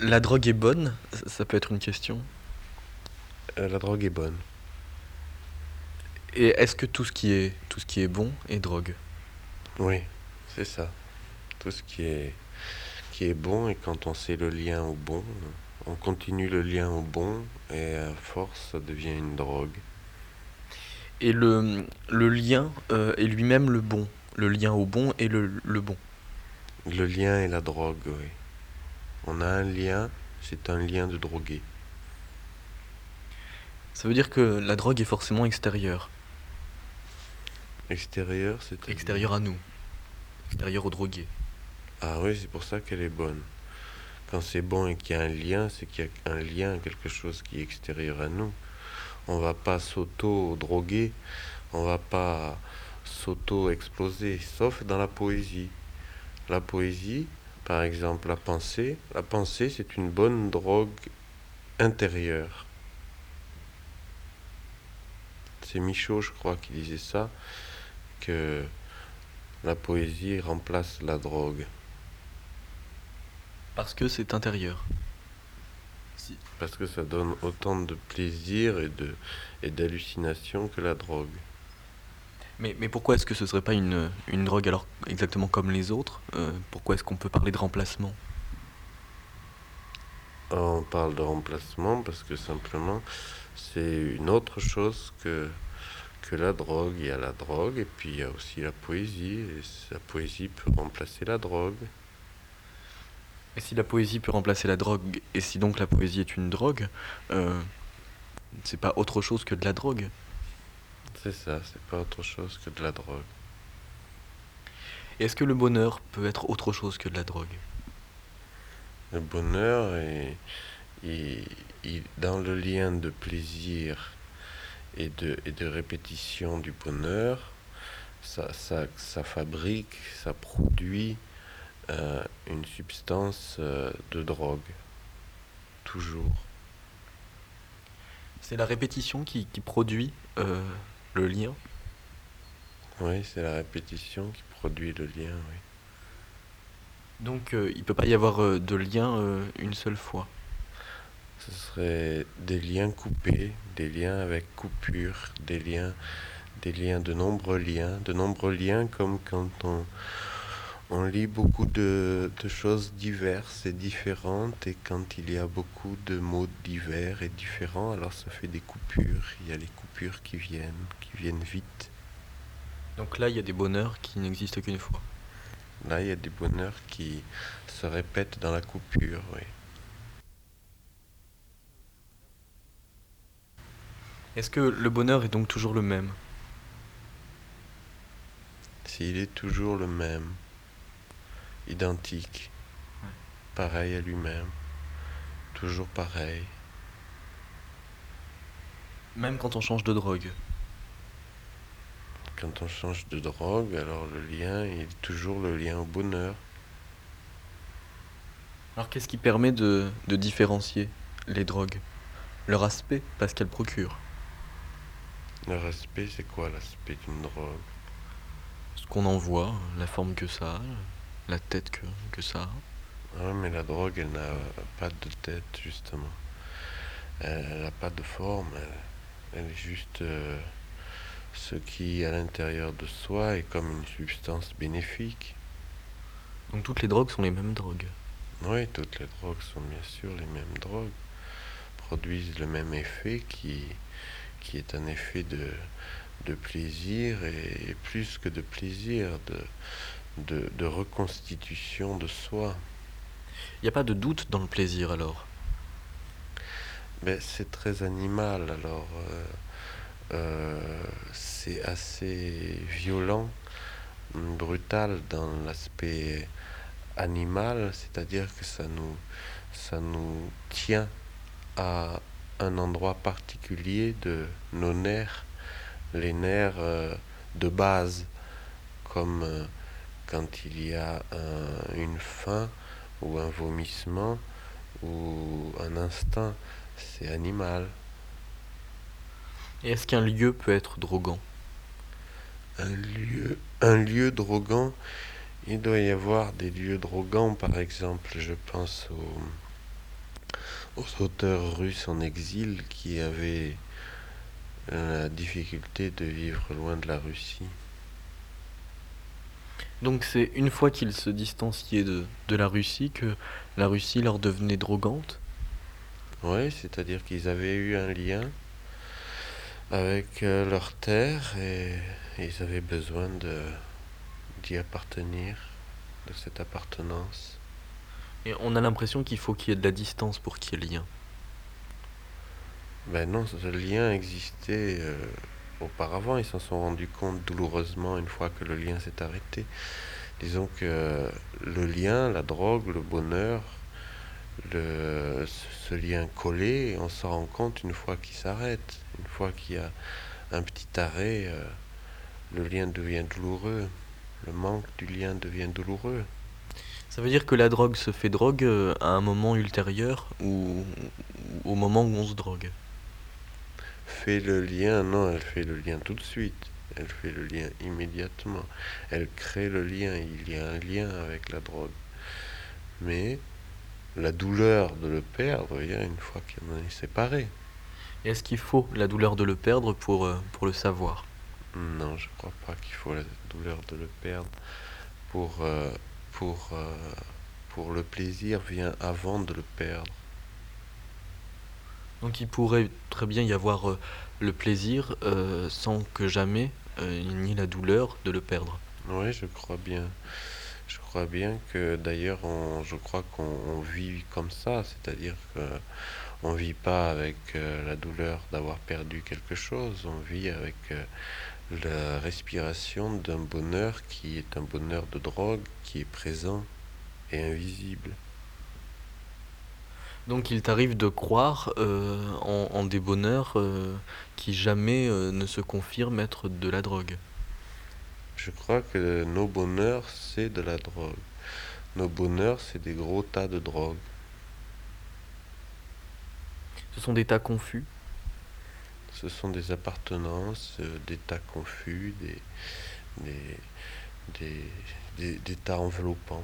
la drogue est bonne Ça- peut être une question. Euh, la drogue est bonne. Et est-ce que tout ce qui est, tout ce qui est bon est drogue? Oui, c'est ça. Tout ce qui est, qui est bon, et quand on sait le lien au bon, on continue le lien au bon, et à force, ça devient une drogue. Et le, le lien euh, est lui-même le bon? Le lien au bon est le, le bon? Le lien et la drogue, oui. On a un lien, c'est un lien de drogué. Ça veut dire que la drogue est forcément extérieure. Extérieur, c'est Extérieure à nous. Extérieure au drogué. Ah oui, c'est pour ça qu'elle est bonne. Quand c'est bon et qu'il y a un lien, c'est qu'il y a un lien, quelque chose qui est extérieur à nous. On va pas s'auto-droguer, on va pas s'auto-exploser, sauf dans la poésie. La poésie, par exemple, la pensée, la pensée, c'est une bonne drogue intérieure. C'est Michaud, je crois, qui disait ça, que la poésie remplace la drogue. Parce que c'est intérieur. Parce que ça donne autant de plaisir et de et d'hallucination que la drogue. Mais, mais pourquoi est-ce que ce serait pas une, une drogue alors exactement comme les autres Euh, Pourquoi est-ce qu'on peut parler de remplacement? On parle de remplacement parce que simplement c'est une autre chose que que la drogue. Il y a la drogue et puis il y a aussi la poésie. Et la poésie peut remplacer la drogue. Et si la poésie peut remplacer la drogue, et si donc la poésie est une drogue, euh, c'est pas autre chose que de la drogue? C'est ça, c'est pas autre chose que de la drogue. Est-ce que le bonheur peut être autre chose que de la drogue? Le bonheur est, est- est dans le lien de plaisir et de, et de répétition du bonheur. Ça, ça, ça fabrique, ça produit euh, une substance euh, de drogue. Toujours. C'est la répétition qui, qui produit euh, le lien Oui, c'est la répétition qui produit le lien, oui. Donc euh, il peut pas y avoir euh, de lien euh, une seule fois. Ce serait des liens coupés, des liens avec coupure, des liens, des liens, de nombreux liens, de nombreux liens comme quand on, on lit beaucoup de, de choses diverses et différentes et quand il y a beaucoup de mots divers et différents, alors ça fait des coupures. Il y a les coupures qui viennent, qui viennent vite. Donc là il y a des bonheurs qui n'existent qu'une fois. Là, il y a des bonheurs qui se répètent dans la coupure, oui. Est-ce que le bonheur est donc toujours le même? S'il est toujours le même, identique, Ouais. pareil à lui-même, toujours pareil, Même quand on change de drogue quand on change de drogue, alors le lien il est toujours le lien au bonheur. Alors qu'est-ce qui permet de, de différencier les drogues? Leur aspect, parce qu'elles procurent. Le respect, c'est quoi l'aspect d'une drogue? Ce qu'on en voit, la forme que ça a, la tête que, que ça a. Mais la drogue, elle n'a pas de tête, justement. Elle n'a pas de forme, elle, elle est juste euh, ce qui, à l'intérieur de soi, est comme une substance bénéfique. Donc toutes les drogues sont les mêmes drogues. Oui, toutes les drogues sont bien sûr les mêmes drogues, produisent le même effet qui, qui est un effet de, de plaisir et, et plus que de plaisir, de, de, de reconstitution de soi. Il n'y a pas de doute dans le plaisir alors? Mais c'est très animal, alors euh, euh, c'est assez violent, brutal dans l'aspect animal, c'est-à-dire que ça nous, ça nous tient à un endroit particulier de nos nerfs, les nerfs euh, de base, comme quand il y a un- une faim ou un vomissement ou un instinct, c'est animal. Est-ce qu'un lieu peut être drogant Un lieu, un lieu drogant, il doit y avoir des lieux drogants, par exemple, je pense au, aux auteurs russes en exil qui avaient la difficulté de vivre loin de la Russie. Donc c'est une fois qu'ils se distanciaient de, de la Russie que la Russie leur devenait drogante Oui, c'est-à-dire qu'ils avaient eu un lien avec euh, leur terre et ils avaient besoin de d'y appartenir, de cette appartenance. Et on a l'impression qu'il faut qu'il y ait de la distance pour qu'il y ait lien. Ben non, ce lien existait euh, auparavant. Ils s'en sont rendus compte douloureusement une fois que le lien s'est arrêté. Disons que le lien, la drogue, le bonheur, ce lien collé, on s'en rend compte une fois qu'il s'arrête. Une fois qu'il y a un petit arrêt, euh, le lien devient douloureux. Le manque du lien devient douloureux. Ça veut dire que la drogue se fait drogue euh, à un moment ultérieur ou au moment où on se drogue? Fait le lien, non, elle fait le lien tout de suite. Elle fait le lien immédiatement. Elle crée le lien. Il y a un lien avec la drogue. Mais la douleur de le perdre vient une fois qu'on est séparé. Est-ce qu'il faut la douleur de le perdre pour, euh, pour le savoir? Non, je crois pas qu'il faut la douleur de le perdre. Pour, euh, pour, euh, pour le plaisir vient avant de le perdre. Donc il pourrait très bien y avoir euh, le plaisir euh, sans que jamais euh, ait la douleur de le perdre. Oui, je crois bien. Je crois bien que d'ailleurs, je crois qu'on on vit comme ça, c'est-à-dire que on vit pas avec la douleur d'avoir perdu quelque chose, on vit avec la respiration d'un bonheur qui est un bonheur de drogue, qui est présent et invisible. Donc il t'arrive de croire euh, en, en des bonheurs euh, qui jamais euh, ne se confirment être de la drogue. Je crois que nos bonheurs, c'est de la drogue. Nos bonheurs, c'est des gros tas de drogue. Ce sont des tas confus. Ce sont des appartenances, des tas confus, des, des, des, des- des tas enveloppants.